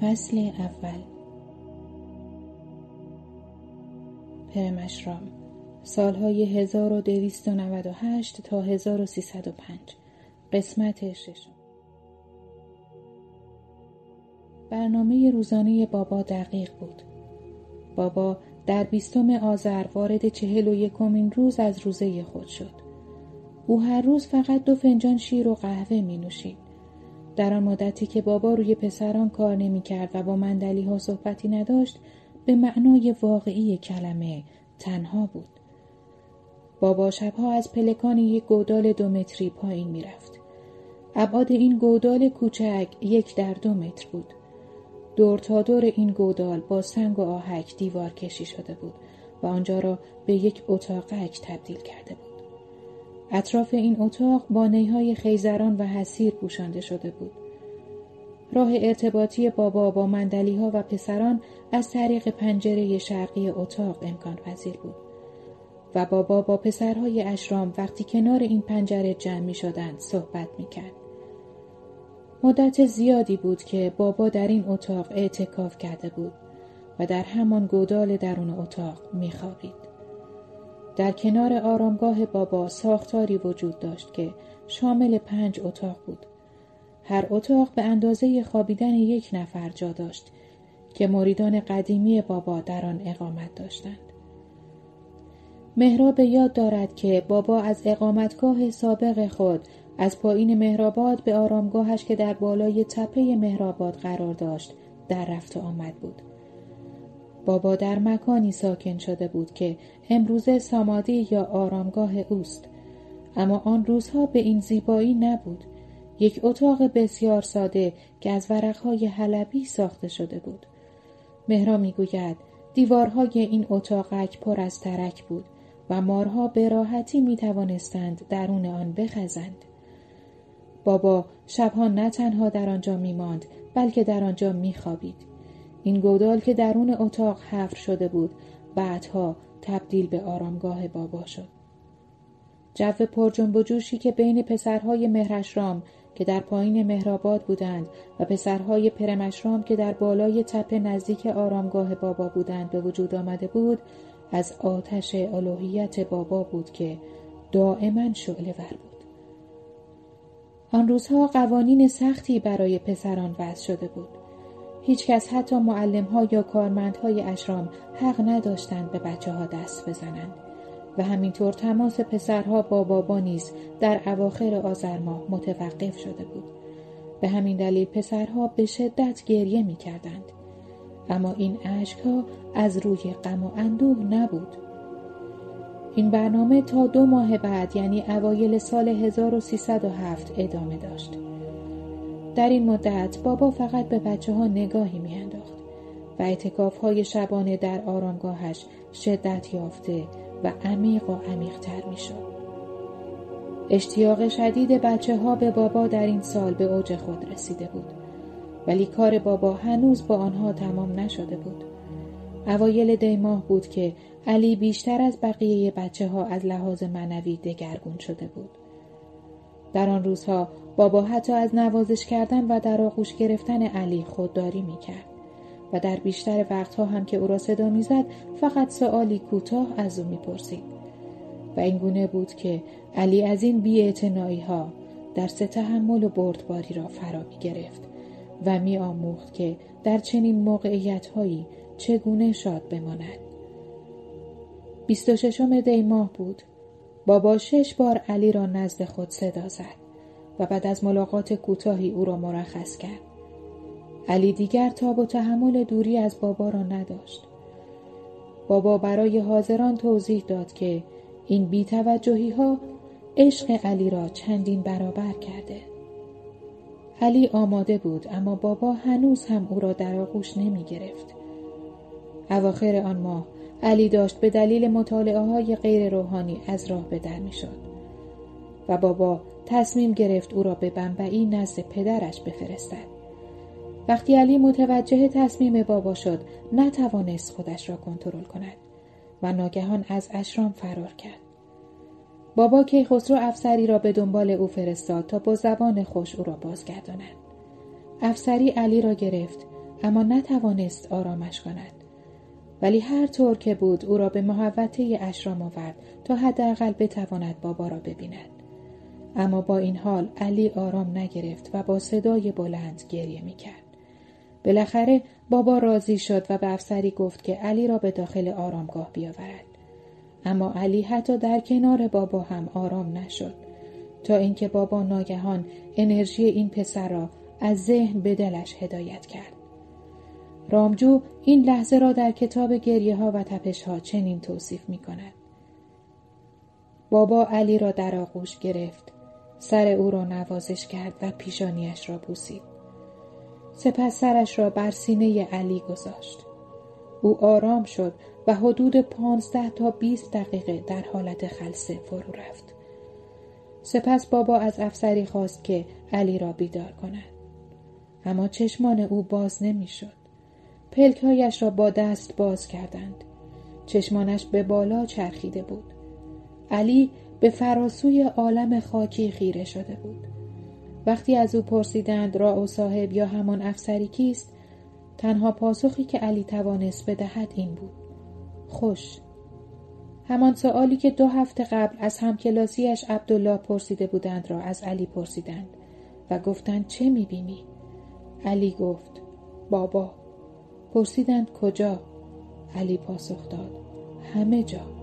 فصل اول. پرمشرام سالهای 1298 تا 1305 قسمت ششم. برنامه روزانه بابا دقیق بود. بابا در بیستم آذر وارد چهل و یکمین روز از روزه خود شد. او هر روز فقط دو فنجان شیر و قهوه می نوشید. در آن مدتی که بابا روی پسران کار نمی کرد و با مندلی ها صحبتی نداشت به معنای واقعی کلمه تنها بود. بابا شبها از پلکان یک گودال دو متری پایین می رفت. ابعاد این گودال کوچک یک در دو متر بود. دور تا دور این گودال با سنگ و آهک دیوار کشی شده بود و آنجا را به یک اتاقک تبدیل کرده بود. اطراف این اتاق با نیهای خیزران و حسیر پوشانده شده بود. راه ارتباطی بابا با مندلی ها و پسران از طریق پنجره شرقی اتاق امکان پذیر بود. و بابا با پسرهای اشرام وقتی کنار این پنجره جمع می شدند صحبت می کرد. مدت زیادی بود که بابا در این اتاق اعتکاف کرده بود و در همان گودال درون اتاق می خوابید. در کنار آرامگاه بابا ساختاری وجود داشت که شامل پنج اتاق بود. هر اتاق به اندازه خوابیدن یک نفر جا داشت که مریدان قدیمی بابا در آن اقامت داشتند. مهراب یاد دارد که بابا از اقامتگاه سابق خود از پایین مهراباد به آرامگاهش که در بالای تپه مهراباد قرار داشت در رفت آمد بود. بابا در مکانی ساکن شده بود که امروزه سامادی یا آرامگاه اوست اما آن روزها به این زیبایی نبود یک اتاق بسیار ساده که از ورقهای حلبی ساخته شده بود مهرا می‌گوید دیوارهای این اتاقک پر از ترک بود و مارها به راحتی می توانستند درون آن بخزند. بابا شبها نه تنها در آنجا می ماند بلکه در آنجا می خوابید. این گودال که درون اتاق حفر شده بود بعدها تبدیل به آرامگاه بابا شد. جو پر جنب و جوشی که بین پسرهای مهرشرام که در پایین مهرآباد بودند و پسرهای پرمشرام که در بالای تپه نزدیک آرامگاه بابا بودند به وجود آمده بود از آتش الوهیت بابا بود که دائما شعله ور بود. آن روزها قوانین سختی برای پسران وضع شده بود. هیچکس حتی معلم ها یا کارمندهای اشرام حق نداشتند به بچه ها دست بزنند و همینطور تماس پسرها با بابا نیز در اواخر آذر ماه متوقف شده بود. به همین دلیل پسرها به شدت گریه می کردند. اما این ها از روی غم و اندوه نبود. این برنامه تا دو ماه بعد یعنی اوایل سال 1307 ادامه داشت. در این مدت بابا فقط به بچه ها نگاهی میانداخت و اعتکاف های شبانه در آرامگاهش شدت یافته و عمیق و عمیقتر می شد. اشتیاق شدید بچه ها به بابا در این سال به اوج خود رسیده بود ولی کار بابا هنوز با آنها تمام نشده بود. اوایل دیماه بود که علی بیشتر از بقیه بچه ها از لحاظ منوی دگرگون شده بود. در آن روزها بابا حتی از نوازش کردن و در آغوش گرفتن علی خودداری می‌کرد و در بیشتر وقتها هم که او را صدا می‌زد فقط سوالی کوتاه از او می‌پرسید و این گونه بود که علی از این بیاعتنایی ها در سه تحمل و بردباری را فرا گرفت و می آموخت که در چنین موقعیت هایی چگونه شاد بماند. بیست و ششم دی ماه بود. بابا شش بار علی را نزد خود صدا زد. و بعد از ملاقات کوتاهی او را مرخص کرد. علی دیگر تاب و تحمل دوری از بابا را نداشت. بابا برای حاضران توضیح داد که این بیتوجهی ها عشق علی را چندین برابر کرده. علی آماده بود اما بابا هنوز هم او را در آغوش نمی گرفت. اواخر آن ماه علی داشت به دلیل مطالعه های غیر روحانی از راه به در می شد. و بابا تصمیم گرفت او را به بمبئی نزد پدرش بفرستد. وقتی علی متوجه تصمیم بابا شد نتوانست خودش را کنترل کند و ناگهان از اشرام فرار کرد. بابا کیخسرو افسری را به دنبال او فرستاد تا با زبان خوش او را بازگرداند. افسری علی را گرفت اما نتوانست آرامش کند ولی هر طور که بود او را به محوطه اشرام آورد تا حداقل بتواند بابا را ببیند. اما با این حال علی آرام نگرفت و با صدای بلند گریه می‌کرد. بالاخره بابا راضی شد و به افسری گفت که علی را به داخل آرامگاه بیاورد. اما علی حتی در کنار بابا هم آرام نشد. تا اینکه بابا ناگهان انرژی این پسر را از ذهن به دلش هدایت کرد. رامجو این لحظه را در کتاب گریه ها و تپش ها چنین توصیف می کند. بابا علی را در آغوش گرفت. سر او را نوازش کرد و پیشانیش را بوسید. سپس سرش را بر سینه علی گذاشت. او آرام شد و حدود پانزده تا بیست دقیقه در حالت خلصه فرو رفت. سپس بابا از افسری خواست که علی را بیدار کند. اما چشمان او باز نمی‌شد. پلکهایش را با دست باز کردند. چشمانش به بالا چرخیده بود. علی به فراسوی عالم خاکی خیره شده بود. وقتی از او پرسیدند را و صاحب یا همان افسری کیست تنها پاسخی که علی توانست بدهد این بود خوش همان سوالی که دو هفته قبل از همکلاسیش عبدالله پرسیده بودند را از علی پرسیدند و گفتند چه می‌بینی؟ علی گفت بابا پرسیدند کجا؟ علی پاسخ داد همه جا